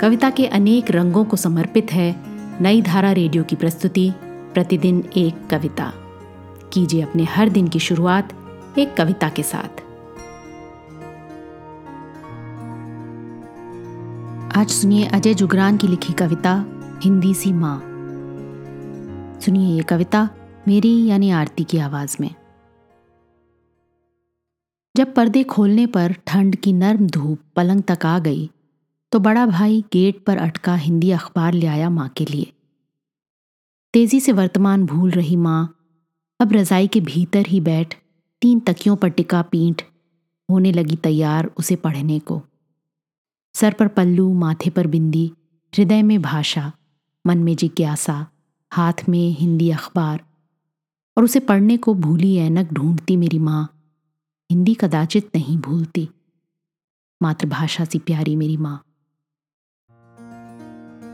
कविता के अनेक रंगों को समर्पित है नई धारा रेडियो की प्रस्तुति, प्रतिदिन एक कविता। कीजिए अपने हर दिन की शुरुआत एक कविता के साथ। आज सुनिए अजय जुगरान की लिखी कविता, हिंदी सी माँ। सुनिए ये कविता मेरी यानी आरती की आवाज़ में। जब पर्दे खोलने पर ठंड की नर्म धूप पलंग तक आ गई तो बड़ा भाई गेट पर अटका हिंदी अखबार ले आया माँ के लिए। तेज़ी से वर्तमान भूल रही माँ, अब रजाई के भीतर ही बैठ, तीन तकियों पर टिका पीठ, होने लगी तैयार उसे पढ़ने को। सर पर पल्लू, माथे पर बिंदी, हृदय में भाषा, मन में जिज्ञासा, हाथ में हिंदी अखबार। और उसे पढ़ने को भूली ऐनक ढूंढती मेरी माँ। हिंदी कदाचित नहीं भूलती। मातृभाषा सी प्यारी मेरी माँ।